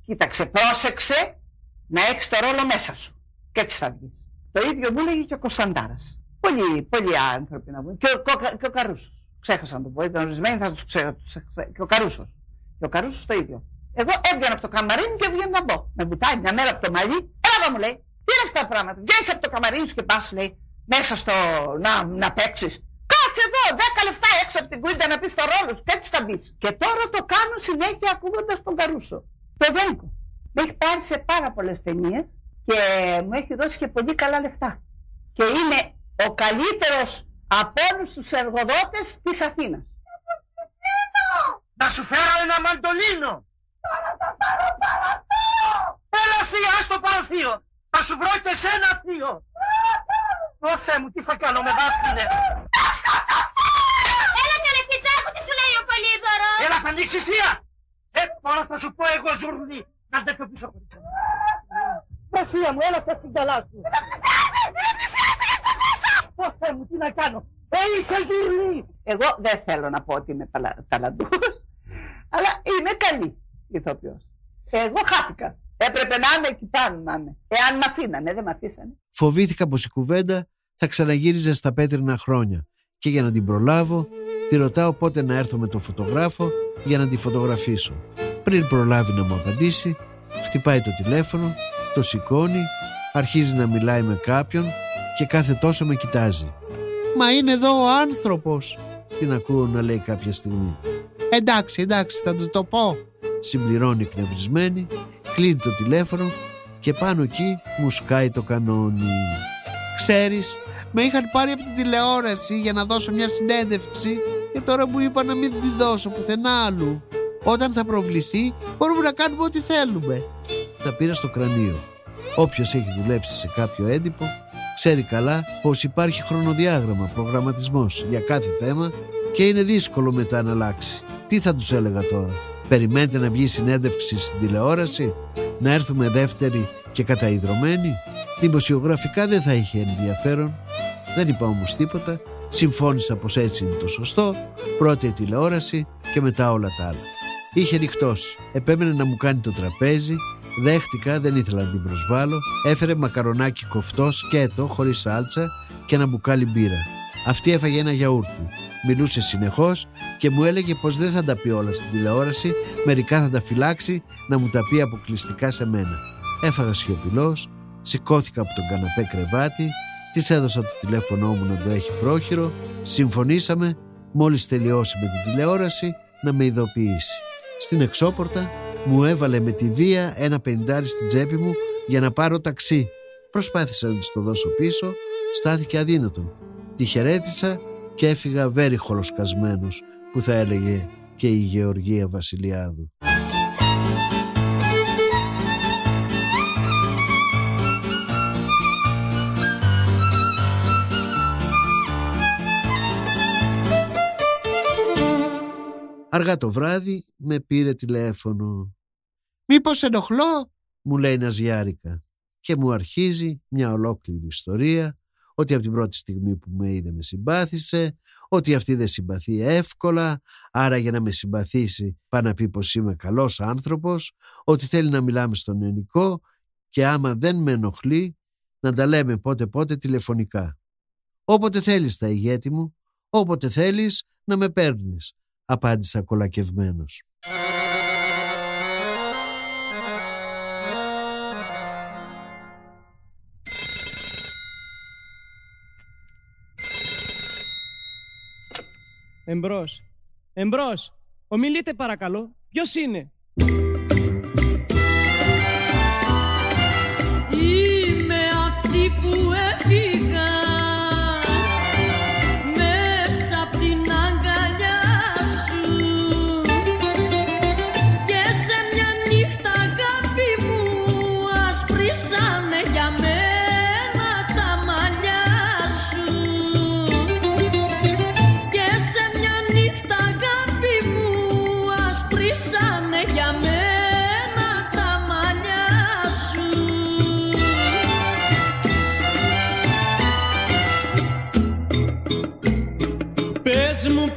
κοίταξε, πρόσεξε να έχεις το ρόλο μέσα σου. Και έτσι θα βγεις. Το ίδιο μου έλεγε και ο Κωνσταντάρας. Πολλοί, πολλοί άνθρωποι να βγουν. Και ο, και ο, και ο Καρούσος. Ξέχασα να το πω. Ήταν ορισμένοι, θα τους ξέρω. τους ξέχασα. Και ο Καρούσος. Και ο Καρούσος το ίδιο. Εγώ έβγαινα από το καμαρίνι και έβγαινα να μπω. Με βουτάει μια μέρα από το μαλλί. Έλα εδώ μου λέει. Τι είναι αυτά τα πράγματα. Βγαίνεις από το καμαρίνι σου και πας λέει μέσα στο να, να παίξεις. Κάτσε εδώ, 10 λεφτά έξω από την κουίντα να πεις το ρόλο σου και έτσι θα μπεις. Και τώρα το κάνω συνέχεια ακούγοντας τον Καρούσο. Το Βέλκο. Με έχει πάρει σε πάρα πολλές ταινίες και μου έχει δώσει και πολύ καλά λεφτά. Και είναι ο καλύτερος από όλους τους εργοδότες της Αθήνας.
Να σου φέρω ένα μαντολίνο. Έλα θεία, ας το παραθείο. Θα σου βρω και σένα θείο. Ω Θεέ μου, τι θα κάνω με δάσκαλε.
Έλα καλέ πιτσάκου, τι σου λέει ο Πολύδωρος.
Έλα θα ανοίξεις θεία. Ε, τώρα θα σου πω εγώ ζουρνί. Να δεν το πίσω από Ω θεία μου, έλα θα στην καλά σου. Ω Θεέ μου, τι να κάνω. Ε, είσαι ζουρνί.
Εγώ δεν θέλω να πω ότι είμαι ταλα- ταλαντούχος, αλλά είμαι καλή ηθοποιός. Εγώ χάθηκα. Έπρεπε να είμαι εκεί πάνω να είμαι. Εάν με αφήνανε, δεν με αφήσανε.
Φοβήθηκα πως η κουβέντα θα ξαναγύριζε στα πέτρινα χρόνια και για να την προλάβω τη ρωτάω πότε να έρθω με τον φωτογράφο για να τη φωτογραφίσω. Πριν προλάβει να μου απαντήσει, χτυπάει το τηλέφωνο, το σηκώνει, αρχίζει να μιλάει με κάποιον και κάθε τόσο με κοιτάζει. «Μα είναι εδώ ο άνθρωπος», την ακούω να λέει κάποια στιγμή. «Εντάξει, εντάξει, θα του το πω», συμπληρώνει εκνευρισμένη, κλείνει το τηλέφωνο και πάνω εκεί μου σκάει το κανόνι. Ξέρεις, με είχαν πάρει από την τηλεόραση για να δώσω μια συνέντευξη και τώρα μου είπα να μην τη δώσω πουθενά άλλου. Όταν θα προβληθεί μπορούμε να κάνουμε ό,τι θέλουμε. τα πήρα στο κρανίο. Όποιος έχει δουλέψει σε κάποιο έντυπο ξέρει καλά πως υπάρχει χρονοδιάγραμμα, προγραμματισμός για κάθε θέμα και είναι δύσκολο μετά να αλλάξει. Τι θα τους έλεγα τώρα. Περιμένετε να βγει συνέντευξη στην τηλεόραση, να έρθουμε δεύτερη και καταϊδρωμένοι. Δημοσιογραφικά δεν θα είχε ενδιαφέρον. Δεν είπα όμως τίποτα. Συμφώνησα πως έτσι είναι το σωστό. Πρώτη η τηλεόραση και μετά όλα τα άλλα. Είχε νυχτώσει. Επέμενε να μου κάνει το τραπέζι. Δέχτηκα, δεν ήθελα να την προσβάλλω. Έφερε μακαρονάκι κοφτός, σκέτο, χωρίς σάλτσα και ένα μπουκάλι μπύρα. Αυτή έφαγε ένα γιαούρτι. Μιλούσε συνεχώς και μου έλεγε πως δεν θα τα πει όλα στην τηλεόραση, μερικά θα τα φυλάξει να μου τα πει αποκλειστικά σε μένα. Έφαγα σιωπηλός, σηκώθηκα από τον καναπέ κρεβάτι, της έδωσα το τηλέφωνό μου να το έχει πρόχειρο, συμφωνήσαμε μόλις τελειώσει με την τηλεόραση να με ειδοποιήσει. Στην εξώπορτα μου έβαλε με τη βία ένα πεντάρι στην τσέπη μου για να πάρω ταξί. Προσπάθησα να της το δώσω πίσω, στάθηκε αδύνατον. Τη χαιρέτησα και έφυγα βέρη χολοσκασμένος που θα έλεγε και η Γεωργία Βασιλιάδου. Αργά το βράδυ με πήρε τηλέφωνο. «Μήπως ενοχλώ» μου λέει Ναζιάρικα και μου αρχίζει μια ολόκληρη ιστορία ότι από την πρώτη στιγμή που με είδε με συμπάθησε, ότι αυτή δεν συμπαθεί εύκολα, άρα για να με συμπαθήσει πάει να πει πως είμαι καλός άνθρωπος, ότι θέλει να μιλάμε στον ελληνικό και άμα δεν με ενοχλεί να τα λέμε πότε πότε τηλεφωνικά. Όποτε θέλεις τα ηγέτη μου, όποτε θέλεις να με παίρνεις, απάντησα κολακευμένος.
Εμπρός. Εμπρός. Ομιλείτε παρακαλώ. Ποιος είναι;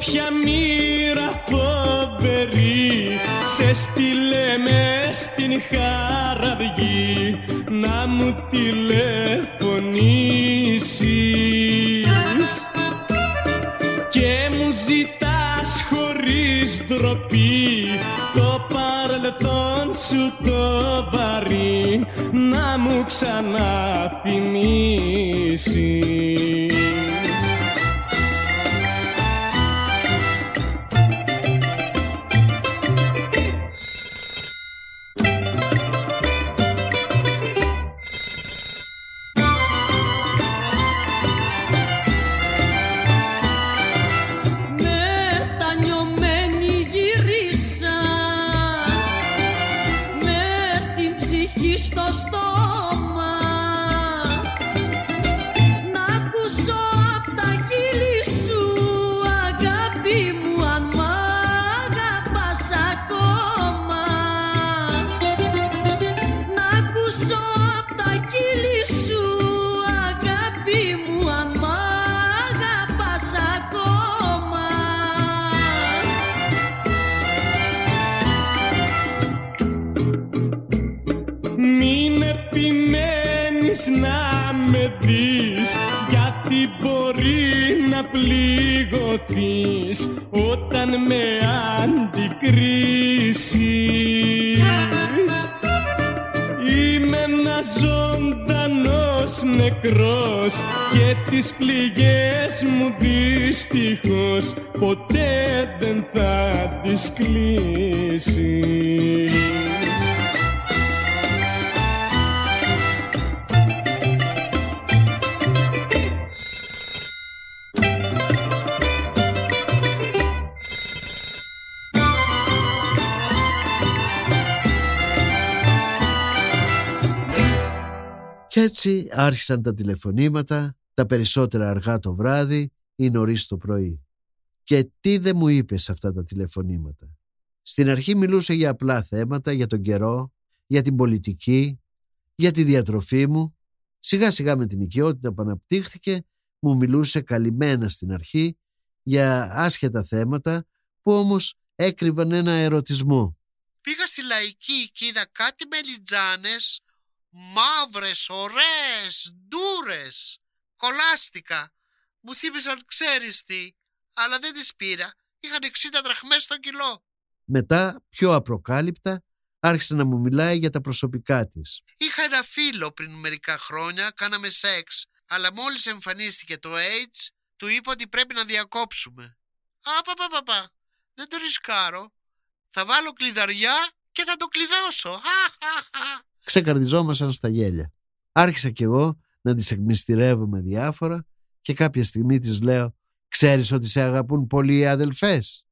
Ποια μοίρα φοβερή Σε στείλε μες στην χαραυγή Να μου τηλεφωνήσεις. Και μου ζητάς χωρίς ντροπή Το παρελθόν σου το βαρύ Να μου ξαναθυμίσεις νεκρός Και τις πληγές μου δυστυχώς Ποτέ δεν θα τις κλείσεις
έτσι άρχισαν τα τηλεφωνήματα, τα περισσότερα αργά το βράδυ ή νωρίς το πρωί. Και τι δεν μου είπες σε αυτά τα τηλεφωνήματα; Στην αρχή μιλούσε για απλά θέματα, για τον καιρό, για την πολιτική, για τη διατροφή μου. Σιγά σιγά με την οικειότητα που αναπτύχθηκε μου μιλούσε καλυμμένα στην αρχή για άσχετα θέματα που όμως έκρυβαν ένα ερωτισμό.
Πήγα στη λαϊκή και είδα κάτι μελιτζάνες, μαύρες, ωραίες, ντούρες. Κολάστηκα. Μου θύμισαν ξέρεις τι, αλλά δεν τις πήρα. Είχαν 60 δραχμές στο κιλό.
Μετά, πιο απροκάλυπτα, άρχισε να μου μιλάει για τα προσωπικά της.
Είχα ένα φίλο πριν μερικά χρόνια, κάναμε σεξ, αλλά μόλις εμφανίστηκε το AIDS, του είπα ότι πρέπει να διακόψουμε. Α, πα, πα, πα, πα. Δεν το ρισκάρω. Θα βάλω κλειδαριά και θα το κλειδώσω.
Ξεκαρδιζόμασαν στα γέλια. Άρχισα κι εγώ να τις εκμυστηρεύω διάφορα και κάποια στιγμή της λέω «Ξέρεις ότι σε αγαπούν πολύ οι αδελφές»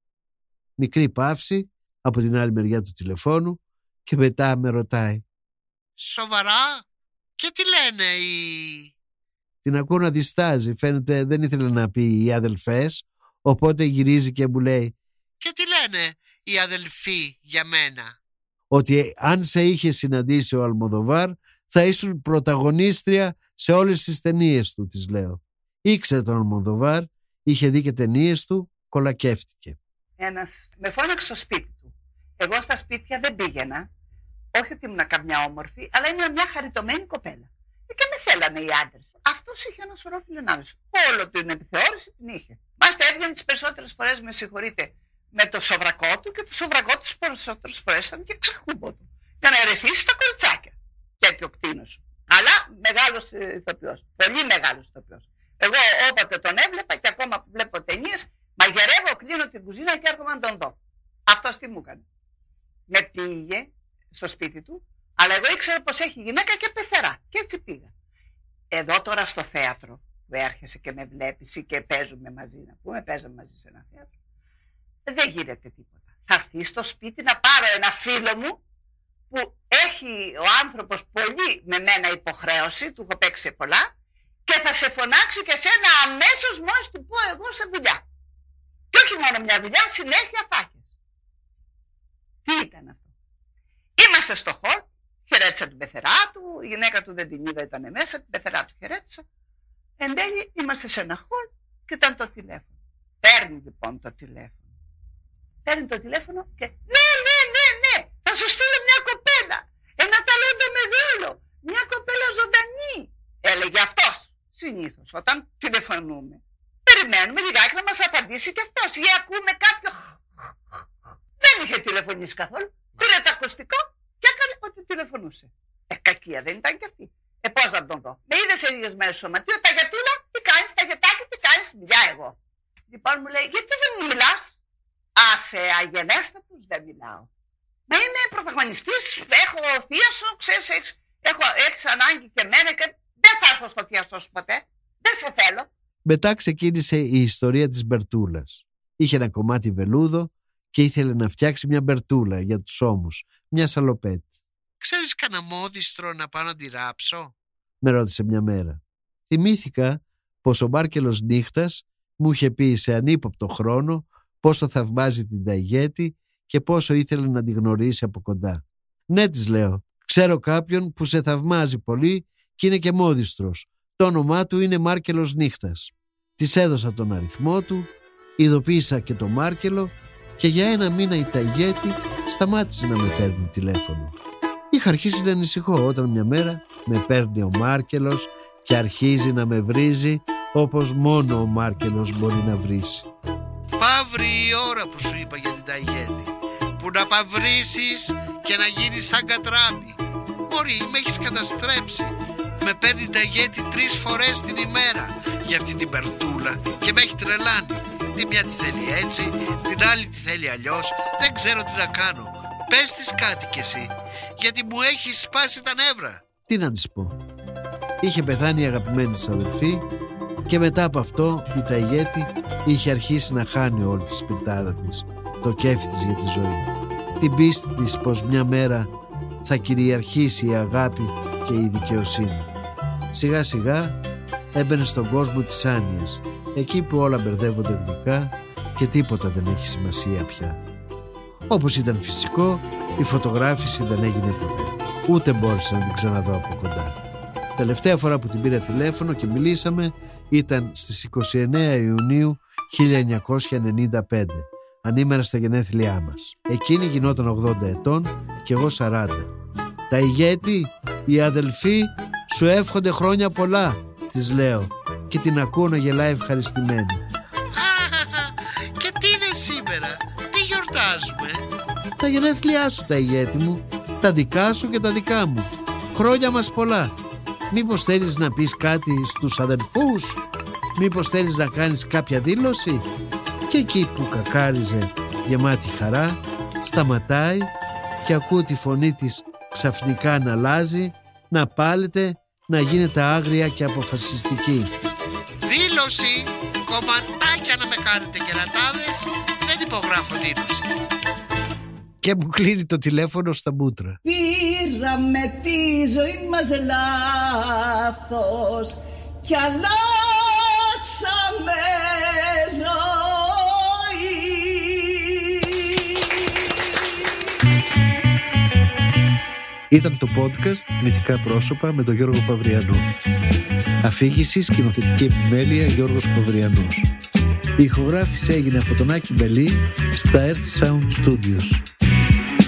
Μικρή παύση από την άλλη μεριά του τηλεφώνου και μετά με ρωτάει
«Σοβαρά; Και τι λένε οι...»
Την ακούω να διστάζει, φαίνεται δεν ήθελε να πει οι αδελφές οπότε γυρίζει και μου λέει
«Και τι λένε οι αδελφοί για μένα»
Ότι αν σε είχε συναντήσει ο Αλμοδοβάρ θα ήσουν πρωταγωνίστρια σε όλες τις ταινίες του, της λέω. Ήξερε τον Αλμοδοβάρ, είχε δει και ταινίες του, κολακεύτηκε.
Ένας με φώναξε στο σπίτι του. Εγώ στα σπίτια δεν πήγαινα. Όχι ότι ήμουν καμιά όμορφη, αλλά ήμουν μια χαριτωμένη κοπέλα. Ε, και με θέλανε οι άντρες. Αυτός είχε ένα σωρό φιλενάδες. Όλο την επιθεώρηση την είχε. Μάλιστα έβγαινε τις περισσότερες φορές, με συγχωρείτε, με το σοβρακό του και το σοβρακό τους περισσότερες φορές ήταν και ξεχούμπο του. Για να ερεθίσει τα κοριτσάκια. Τέτοιο κτίνος. Αλλά μεγάλος ηθοποιός. Πολύ μεγάλος ηθοποιός. Εγώ όποτε τον έβλεπα και ακόμα που βλέπω ταινίες, μαγειρεύω, κλείνω την κουζίνα και έρχομαι να τον δω. Αυτό τι μου έκανε. Με πήγε στο σπίτι του, αλλά εγώ ήξερα πως έχει γυναίκα και πεθερά. Και έτσι πήγα. Εδώ τώρα στο θέατρο που έρχεσαι και με βλέπεις ή και παίζουμε μαζί, να πούμε, παίζαμε μαζί σε ένα θέατρο. Δεν γίνεται τίποτα. Θα έρθει στο σπίτι να πάρω ένα φίλο μου που έχει ο άνθρωπος πολύ με μένα υποχρέωση, του έχω παίξει πολλά, και θα σε φωνάξει και σένα αμέσως μόλις του πω εγώ σε δουλειά. Και όχι μόνο μια δουλειά, συνέχεια θα έχεις. Τι ήταν αυτό; Είμαστε στο χώρο, χαιρέτησα την πεθερά του, η γυναίκα του δεν την είδα, ήταν μέσα, την πεθερά του χαιρέτησα. Εν τέλει είμαστε σε ένα χώρο και ήταν το τηλέφωνο. Παίρνει λοιπόν το τηλέφωνο. Παίρνει το τηλέφωνο και ναι, ναι, ναι, ναι, θα σου στείλω μια κοπέλα. Ένα ταλέντο μεγάλο. Μια κοπέλα ζωντανή. Έλεγε αυτός συνήθως όταν τηλεφωνούμε. Περιμένουμε λιγάκι να μας απαντήσει και αυτός. Ή ακούμε κάποιο. Δεν είχε τηλεφωνήσει καθόλου. Πήρε το ακουστικό και έκανε ό,τι τηλεφωνούσε. Ε, κακία δεν ήταν και αυτή. Ε, πώς να τον δω. Με είδες σε λίγες μέρες στο σωματείο, τα γιατούλα, τι κάνεις, τα γιατάκια, τι κάνεις, μιλιά εγώ. Λοιπόν μου λέει, γιατί δεν μου μιλάς. Α, σε αγενέστατου δεν μιλάω. Μα είμαι πρωταγωνιστής, έχω θείασο, ξέρεις, έχεις, έχω, έχεις ανάγκη και εμένα και δεν θα έρθω στο θείασο σου ποτέ. Δεν σε θέλω.
Μετά ξεκίνησε η ιστορία της Μπερτούλας. Είχε ένα κομμάτι βελούδο και ήθελε να φτιάξει μια μπερτούλα για τους ώμους, μια σαλοπέτη.
Ξέρεις κανένα μόδιστρο να πάω να τη ράψω;
Με ρώτησε μια μέρα. Θυμήθηκα πως ο Μάρκελος νύχτας μου είχε πει σε ανύποπτο χρόνο πόσο θαυμάζει την Ταγέτη και πόσο ήθελε να τη γνωρίσει από κοντά. Ναι, της λέω. Ξέρω κάποιον που σε θαυμάζει πολύ και είναι και μόδιστρος. Το όνομά του είναι Μάρκελος Νύχτας. Της έδωσα τον αριθμό του, ειδοποίησα και το Μάρκελο και για ένα μήνα η Ταγέτη σταμάτησε να με παίρνει τηλέφωνο. Είχα αρχίσει να ανησυχώ όταν μια μέρα με παίρνει ο Μάρκελος και αρχίζει να με βρίζει όπως μόνο ο Μάρκελος μπορεί να βρίσει.
Παύρη η ώρα που σου είπα για την Ταγέτη. Που να παυρίσεις και να γίνεις σαν κατράμπι. Μπορεί, με έχεις καταστρέψει. Με παίρνει Ταγέτη τρεις φορές την ημέρα για αυτή την περτούλα και με έχει τρελάνει. Τη μια τη θέλει έτσι, την άλλη τη θέλει αλλιώς. Δεν ξέρω τι να κάνω. Πες της κάτι κι εσύ, γιατί μου έχει σπάσει τα νεύρα.
Τι να της πω. Είχε πεθάνει η αγαπημένη της αδελφή και μετά από αυτό η Ταγέτη είχε αρχίσει να χάνει όλη τη σπιρτάδα της, το κέφι της για τη ζωή. Την πίστη της πως μια μέρα θα κυριαρχήσει η αγάπη και η δικαιοσύνη. Σιγά σιγά έμπαινε στον κόσμο της άνοιας, εκεί που όλα μπερδεύονται γλυκά και τίποτα δεν έχει σημασία πια. Όπως ήταν φυσικό, η φωτογράφηση δεν έγινε ποτέ. Ούτε μπόρεσα να την ξαναδώ από κοντά. Τελευταία φορά που την πήρα τηλέφωνο και μιλήσαμε ήταν στις 29 Ιουνίου 1995, ανήμερα στα γενέθλιά μας. Εκείνη γινόταν 80 ετών και εγώ 40. Τα ηγέτη, οι αδελφοί, σου εύχονται χρόνια πολλά, της λέω και την ακούω να γελάει ευχαριστημένη.
Και τι είναι σήμερα, τι γιορτάζουμε;
Τα γενέθλιά σου τα ηγέτη μου, τα δικά σου και τα δικά μου. Χρόνια μας πολλά. Μήπως θέλεις να πεις κάτι στους αδελφούς, μήπως θέλεις να κάνεις κάποια δήλωση; Και εκεί που κακάριζε γεμάτη χαρά, σταματάει και ακούω τη φωνή της ξαφνικά να αλλάζει, να πάλεται, να γίνεται άγρια και αποφασιστική.
Δήλωση, κομματάκια να με κάνετε κερατάδες, δεν υπογράφω δήλωση.
Και μου κλείνει το τηλέφωνο στα μπούτρα.
Πήραμε τη ζωή μας λάθος κι αλλάξαμε
Ήταν το podcast Μυθικά πρόσωπα με τον Γιώργο Παυριανό. Αφήγηση σκηνοθετική επιμέλεια Γιώργος Παυριανός. Η ηχογράφηση έγινε από τον Άκη Μπελή στα Earth Sound Studios.